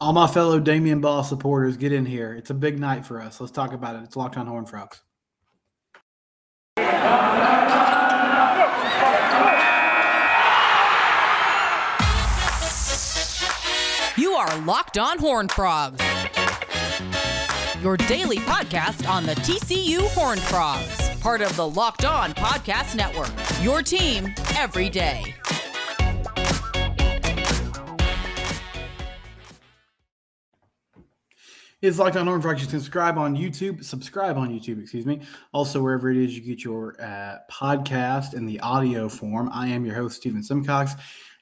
All my fellow Damion Baugh supporters, get in here. It's a big night for us. Let's talk about it. It's Locked on Horn Frogs. You are Locked on Horn Frogs, your daily podcast on the TCU Horn Frogs, part of the Locked On Podcast Network. Your team every day. It's Locked on Horn Frogs. You can subscribe on YouTube. Subscribe on YouTube, excuse me. Also, wherever it is you get your uh, podcast in the audio form. I am your host, Stephen Simcox.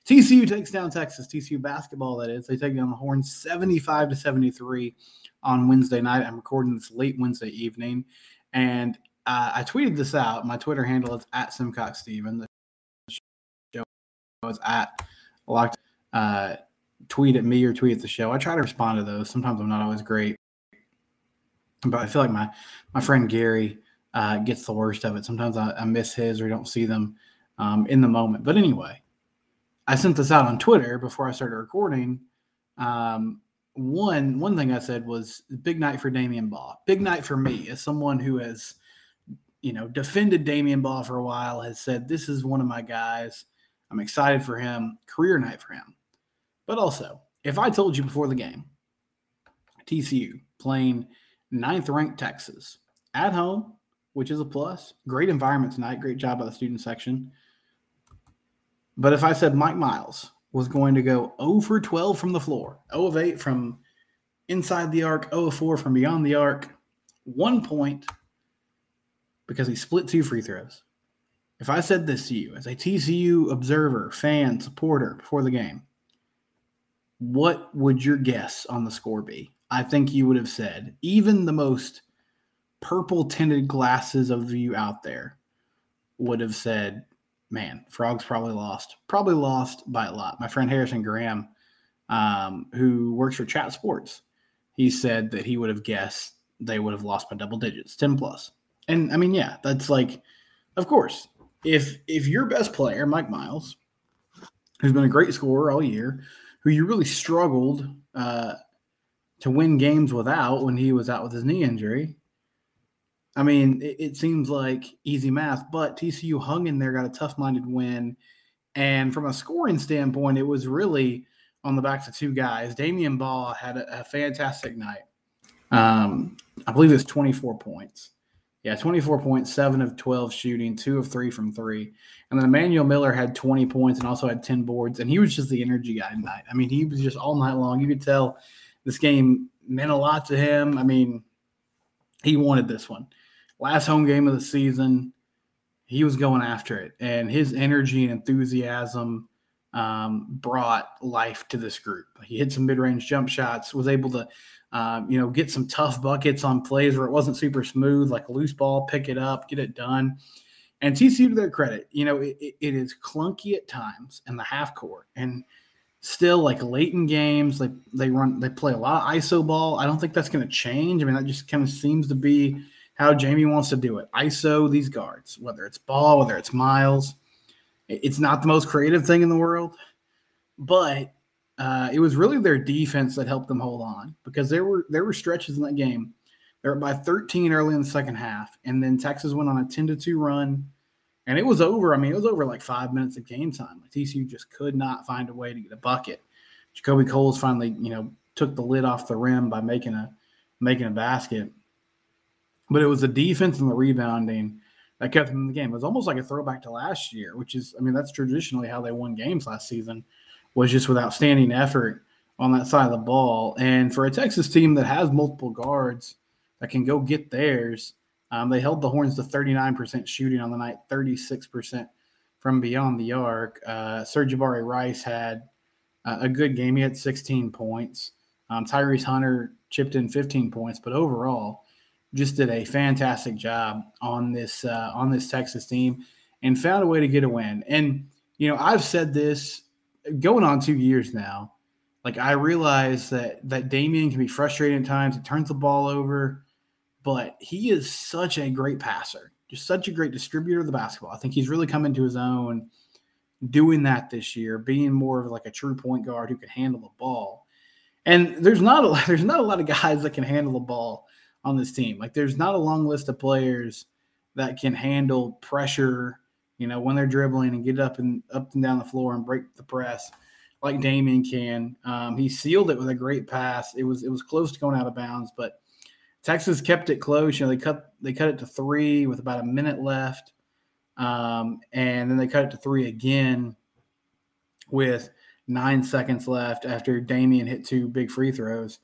TCU takes down Texas. TCU basketball, that is. They take down the Horns 75 to 73 on Wednesday night. I'm recording this late Wednesday evening. And uh, I tweeted this out. My Twitter handle is at Simcox Steven. The show is at Locked. Uh, tweet at me or tweet at the show. I try to respond to those. Sometimes I'm not always great, but I feel like my my friend Gary uh, gets the worst of it. Sometimes I, I miss his or you don't see them um, in the moment. But anyway, I sent this out on Twitter before I started recording. Um, one one thing I said was big night for Damion Baugh. Big night for me as someone who has you know defended Damion Baugh for a while. Has said this is one of my guys. I'm excited for him. Career night for him. But also, if I told you before the game, TCU playing ninth ranked Texas at home, which is a plus, great environment tonight, great job by the student section. But if I said Mike Miles was going to go 0 for 12 from the floor, 0 of 8 from inside the arc, 0 of 4 from beyond the arc, one point because he split two free throws. If I said this to you as a TCU observer, fan, supporter before the game, what would your guess on the score be? I think you would have said, even the most purple tinted glasses of you out there would have said, man, Frogs probably lost. Probably lost by a lot. My friend Harrison Graham, um, who works for Chat Sports, he said that he would have guessed they would have lost by double digits, 10 plus. And I mean, yeah, that's like, of course, if if your best player, Mike Miles, who's been a great scorer all year, who you really struggled uh, to win games without when he was out with his knee injury. I mean, it, it seems like easy math, but TCU hung in there, got a tough minded win. And from a scoring standpoint, it was really on the backs of two guys. Damion Baugh had a, a fantastic night. Um, I believe it's 24 points. Yeah, 24.7 of 12 shooting, two of three from three. And then Emmanuel Miller had 20 points and also had 10 boards. And he was just the energy guy tonight. I mean, he was just all night long. You could tell this game meant a lot to him. I mean, he wanted this one. Last home game of the season, he was going after it. And his energy and enthusiasm um, brought life to this group. He hit some mid range jump shots, was able to um, you know, get some tough buckets on plays where it wasn't super smooth, like a loose ball, pick it up, get it done. And TCU, to their credit, you know, it, it is clunky at times in the half court, and still like late in games, like they run, they play a lot of ISO ball. I don't think that's going to change. I mean, that just kind of seems to be how Jamie wants to do it. ISO these guards, whether it's Baugh, whether it's Miles. It's not the most creative thing in the world, but uh, it was really their defense that helped them hold on because there were there were stretches in that game. They were by 13 early in the second half, and then Texas went on a 10 to 2 run, and it was over. I mean, it was over like five minutes of game time. Like TCU just could not find a way to get a bucket. JaKobe Coles finally, you know, took the lid off the rim by making a making a basket. But it was the defense and the rebounding that kept them in the game. It was almost like a throwback to last year, which is, I mean, that's traditionally how they won games last season was just with outstanding effort on that side of the ball. And for a Texas team that has multiple guards that can go get theirs, um, they held the Horns to 39% shooting on the night, 36% from beyond the arc. Uh, Sir'Jabari Rice had uh, a good game. He had 16 points. Um, Tyrese Hunter chipped in 15 points, but overall, just did a fantastic job on this uh, on this Texas team and found a way to get a win. And you know, I've said this going on two years now, like I realize that that Damion can be frustrating at times. He turns the ball over, but he is such a great passer, just such a great distributor of the basketball. I think he's really come into his own doing that this year, being more of like a true point guard who can handle the ball. And there's not a there's not a lot of guys that can handle the ball on this team. Like there's not a long list of players that can handle pressure, you know, when they're dribbling and get up and up and down the floor and break the press like Damion can. Um, he sealed it with a great pass. It was it was close to going out of bounds, but Texas kept it close. You know, they cut they cut it to three with about a minute left, um, and then they cut it to three again with nine seconds left after Damion hit two big free throws,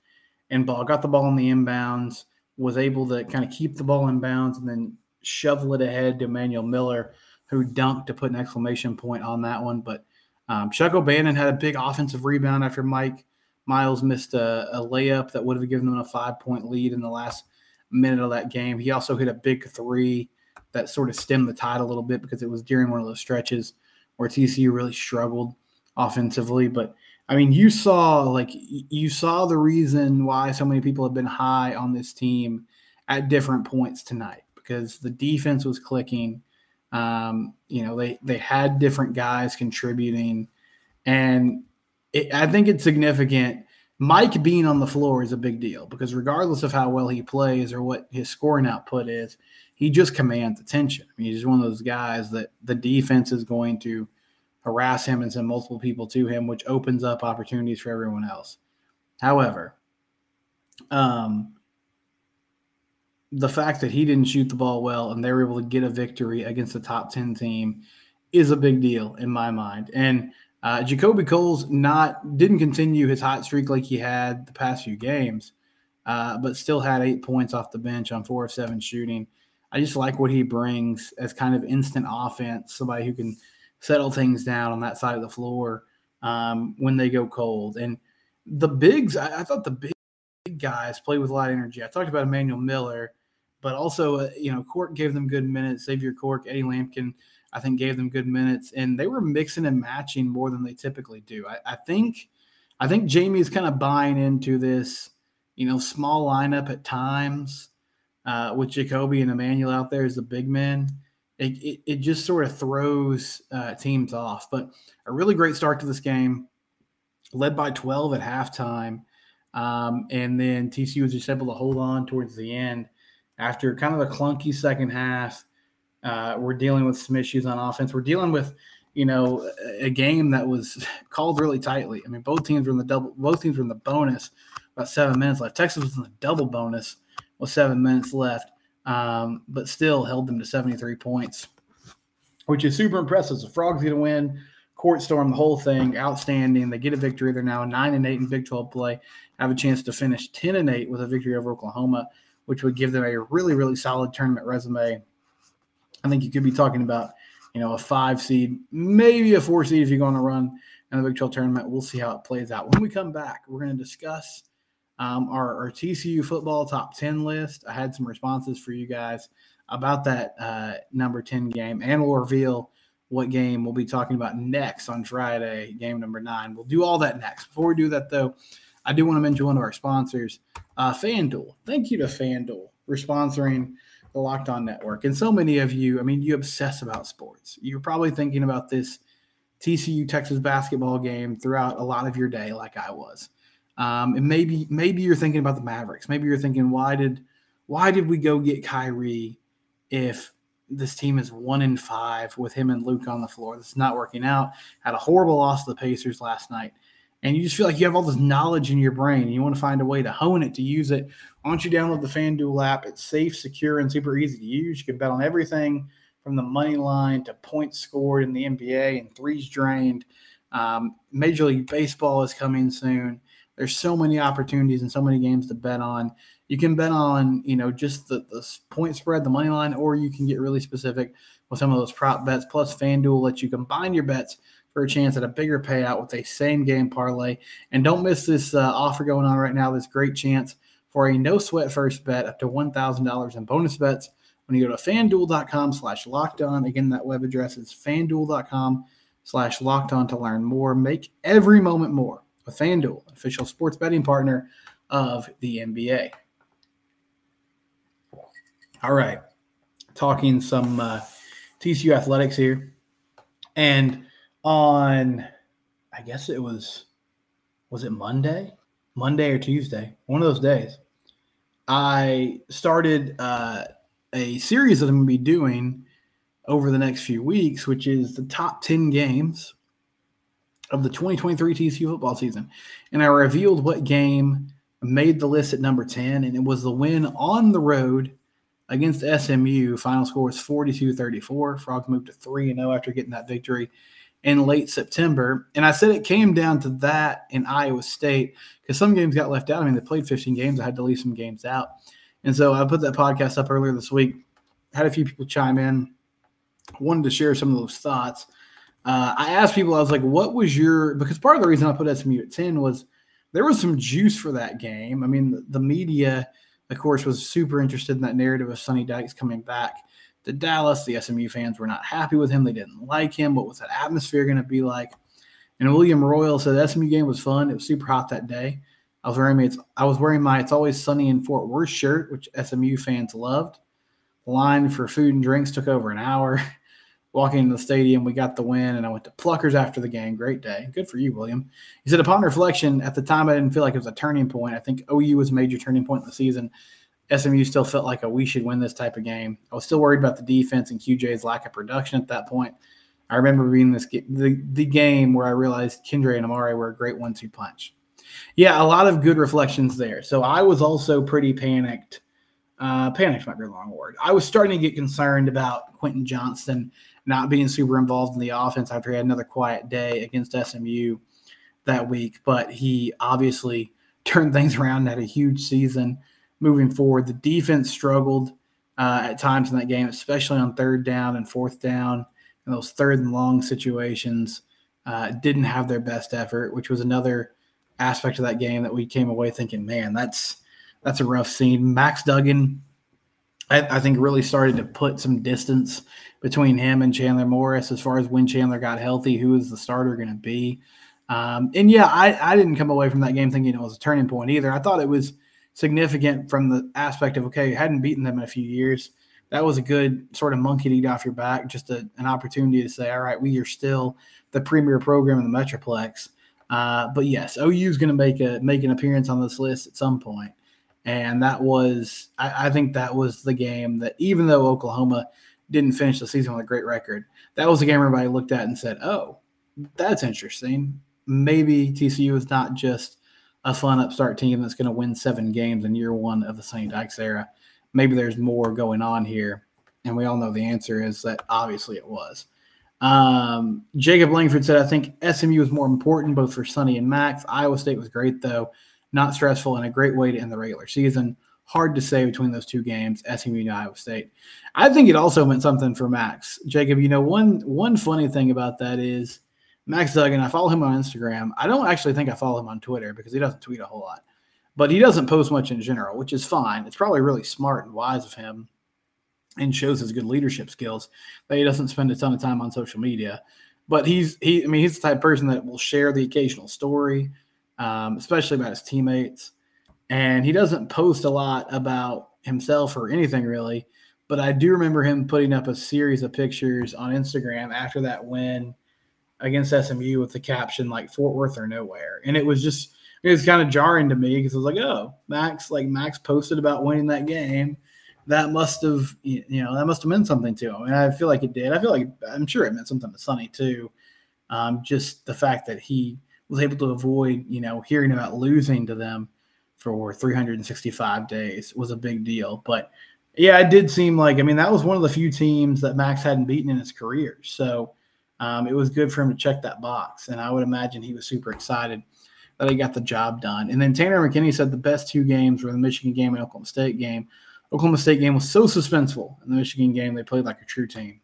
and Baugh got the ball in the inbounds, was able to kind of keep the ball in bounds, and then shovel it ahead to Emmanuel Miller, who dunked to put an exclamation point on that one, but um, Chuck O'Bannon had a big offensive rebound after Mike Miles missed a, a layup that would have given them a five point lead in the last minute of that game. He also hit a big three that sort of stemmed the tide a little bit because it was during one of those stretches where TCU really struggled offensively. But I mean, you saw like you saw the reason why so many people have been high on this team at different points tonight because the defense was clicking. Um, you know, they they had different guys contributing, and it, I think it's significant. Mike being on the floor is a big deal because regardless of how well he plays or what his scoring output is, he just commands attention. I mean, he's one of those guys that the defense is going to harass him and send multiple people to him, which opens up opportunities for everyone else. However, um, the fact that he didn't shoot the ball well and they were able to get a victory against the top 10 team is a big deal in my mind. And uh, JaKobe Coles not didn't continue his hot streak like he had the past few games, uh, but still had eight points off the bench on four of seven shooting. I just like what he brings as kind of instant offense, somebody who can settle things down on that side of the floor um, when they go cold. And the bigs, I, I thought the big guys play with a lot of energy. I talked about Emmanuel Miller but also, uh, you know, Cork gave them good minutes. Xavier Cork, Eddie Lampkin, I think gave them good minutes, and they were mixing and matching more than they typically do. I, I think, I think Jamie's kind of buying into this, you know, small lineup at times uh, with JaKobe and Emmanuel out there as the big men. It, it, it just sort of throws uh, teams off. But a really great start to this game, led by 12 at halftime. Um, and then TCU was just able to hold on towards the end after kind of a clunky second half. Uh, we're dealing with some issues on offense. We're dealing with, you know, a game that was called really tightly. I mean, both teams were in the double. Both teams were in the bonus. About seven minutes left. Texas was in the double bonus with seven minutes left, um, but still held them to 73 points, which is super impressive. The Frogs get a win. Court storm the whole thing, outstanding. They get a victory. They're now nine and eight in Big 12 play. Have a chance to finish 10 and eight with a victory over Oklahoma which would give them a really, really solid tournament resume. I think you could be talking about, you know, a five seed, maybe a four seed if you're going to run in the Big 12 tournament. We'll see how it plays out. When we come back, we're going to discuss um, our, our, TCU football top 10 list. I had some responses for you guys about that uh, number 10 game, and we'll reveal what game we'll be talking about next on Friday, game number nine. We'll do all that next. Before we do that, though, I do want to mention one of our sponsors, uh, FanDuel. Thank you to FanDuel for sponsoring the Locked On Network. And so many of you, I mean, you obsess about sports. You're probably thinking about this TCU Texas basketball game throughout a lot of your day, like I was. Um, and maybe maybe you're thinking about the Mavericks. Maybe you're thinking, why did why did we go get Kyrie if this team is one in five with him and Luke on the floor? This is not working out. Had a horrible loss to the Pacers last night and you just feel like you have all this knowledge in your brain and you want to find a way to hone it to use it. Why don't you download the FanDuel app? It's safe, secure, and super easy to use. You can bet on everything from the money line to points scored in the NBA and threes drained. Um, Major League Baseball is coming soon. There's so many opportunities and so many games to bet on. You can bet on, you know, just the, the point spread, the money line, or you can get really specific with some of those prop bets. Plus, FanDuel lets you combine your bets for a chance at a bigger payout with a same game parlay. And don't miss this uh, offer going on right now. This great chance for a no sweat first bet up to $1,000 in bonus bets when you go to fanduel.com slash locked on. Again, that web address is fanduel.com slash locked on to learn more. Make every moment more with FanDuel, official sports betting partner of the NBA. All right, talking some uh, TCU athletics here. And on I guess it was was it Monday? Monday or Tuesday, one of those days, I started uh, a series that I'm going to be doing over the next few weeks, which is the top 10 games of the 2023 TCU football season. And I revealed what game made the list at number 10, and it was the win on the road against SMU. Final score was 42 34. Frogs moved to 3 0 after getting that victory in late September. And I said it came down to that in Iowa State because some games got left out. I mean, they played 15 games. I had to leave some games out. And so I put that podcast up earlier this week, had a few people chime in, wanted to share some of those thoughts. Uh, I asked people, I was like, what was your, because part of the reason I put SMU at 10 was there was some juice for that game. I mean, the, the media, of course, was super interested in that narrative of Sonny Dykes coming back to Dallas. The SMU fans were not happy with him. They didn't like him. What was that atmosphere going to be like? And William Royal said the SMU game was fun. It was super hot that day. I was wearing my I was wearing my It's Always Sunny in Fort Worth shirt, which SMU fans loved. The line for food and drinks took over an hour. Walking into the stadium, we got the win, and I went to Pluckers after the game. Great day. Good for you, William. He said, upon reflection, at the time I didn't feel like it was a turning point. I think OU was a major turning point in the season. SMU still felt like a we should win this type of game. I was still worried about the defense and QJ's lack of production at that point. I remember being this the, the game where I realized Kendre and Emari were a great one-two punch. Yeah, a lot of good reflections there. So I was also pretty panicked. Uh, panicked might be a long word. I was starting to get concerned about Quentin Johnston not being super involved in the offense after he had another quiet day against SMU that week, but he obviously turned things around and had a huge season moving forward. The defense struggled uh, at times in that game, especially on third down and fourth down, and those third and long situations. Uh, didn't have their best effort, which was another aspect of that game that we came away thinking, man, that's that's a rough scene. Max Duggan, I, I think, really started to put some distance between him and Chandler Morris as far as when Chandler got healthy, who is the starter going to be. Um, and yeah, I, I didn't come away from that game thinking it was a turning point either. I thought it was – significant from the aspect of okay, you hadn't beaten them in a few years. That was a good sort of monkey to eat off your back, just a, an opportunity to say, all right, we are still the premier program in the Metroplex. Uh, but yes, OU is going to make a make an appearance on this list at some point, and that was I, I think that was the game that even though Oklahoma didn't finish the season with a great record, that was the game everybody looked at and said, "Oh, that's interesting. Maybe TCU is not just a fun upstart team that's going to win seven games in year one of the St. Dykes era. Maybe there's more going on here. And we all know the answer is that obviously it was. Um, Jacob Langford said, I think SMU was more important both for Sonny and Max. Iowa State was great, though, not stressful and a great way to end the regular season. Hard to say between those two games, SMU and Iowa State. I think it also meant something for Max. Jacob, you know, one one funny thing about that is Max Duggan. I follow him on Instagram. I don't actually think I follow him on Twitter because he doesn't tweet a whole lot, but he doesn't post much in general, which is fine. It's probably really smart and wise of him and shows his good leadership skills that he doesn't spend a ton of time on social media. But he's he, I mean, he's the type of person that will share the occasional story, um, especially about his teammates. And he doesn't post a lot about himself or anything really. But I do remember him putting up a series of pictures on Instagram after that win against SMU with the caption like Fort Worth or nowhere. And it was just it was kind of jarring to me because I was like, oh, Max, like Max posted about winning that game. That must have, you know, that must have meant something to him. And I feel like it did. I feel like I'm sure it meant something to Sonny too. Um, just the fact that he was able to avoid, you know, hearing about losing to them for 365 days was a big deal. But yeah, it did seem like, I mean, that was one of the few teams that Max hadn't beaten in his career. So um, it was good for him to check that box. And I would imagine he was super excited that he got the job done. And then Tanner McKinney said the best two games were the Michigan game and Oklahoma State game. Oklahoma State game was so suspenseful. In the Michigan game, they played like a true team.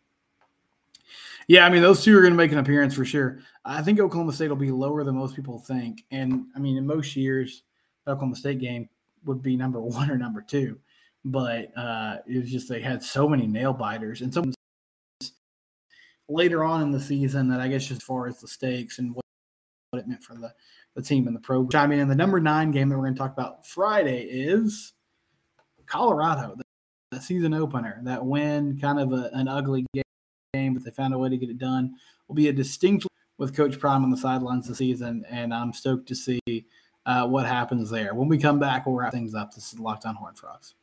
Yeah, I mean, those two are going to make an appearance for sure. I think Oklahoma State will be lower than most people think. And I mean, in most years, the Oklahoma State game would be number one or number two. But uh, it was just they had so many nail biters and some later on in the season that I guess as far as the stakes and what, it meant for the, the team and the program. I mean, in the number nine game that we're going to talk about Friday is Colorado, the, the season opener. That win, kind of a, an ugly game, but they found a way to get it done. Will be a distinct with Coach Prime on the sidelines this season, and I'm stoked to see uh, what happens there. When we come back, we'll wrap things up. This is Locked On Horn Frogs.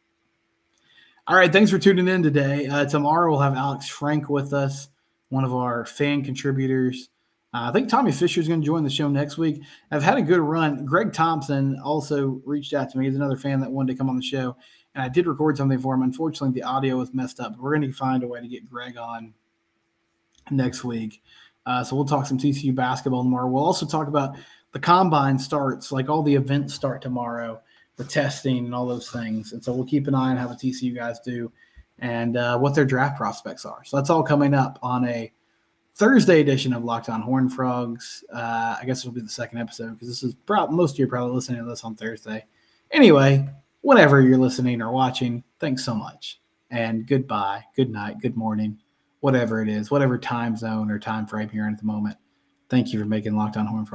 All right, thanks for tuning in today. Uh, tomorrow we'll have Alex Frank with us, one of our fan contributors. Uh, I think Tommy Fisher is going to join the show next week. I've had a good run. Greg Thompson also reached out to me. He's another fan that wanted to come on the show, and I did record something for him. Unfortunately, the audio was messed up. We're going to find a way to get Greg on next week. Uh, so we'll talk some TCU basketball tomorrow. We'll also talk about the combine starts, like all the events start tomorrow, the testing and all those things. And so we'll keep an eye on how the TCU guys do and uh, what their draft prospects are. So that's all coming up on a Thursday edition of Locked On Horn Frogs. Uh, I guess it'll be the second episode because this is probably most of you are probably listening to this on Thursday. Anyway, whenever you're listening or watching, thanks so much. And goodbye, good night, good morning, whatever it is, whatever time zone or time frame you're in at the moment. Thank you for making Locked On Horn Frogs.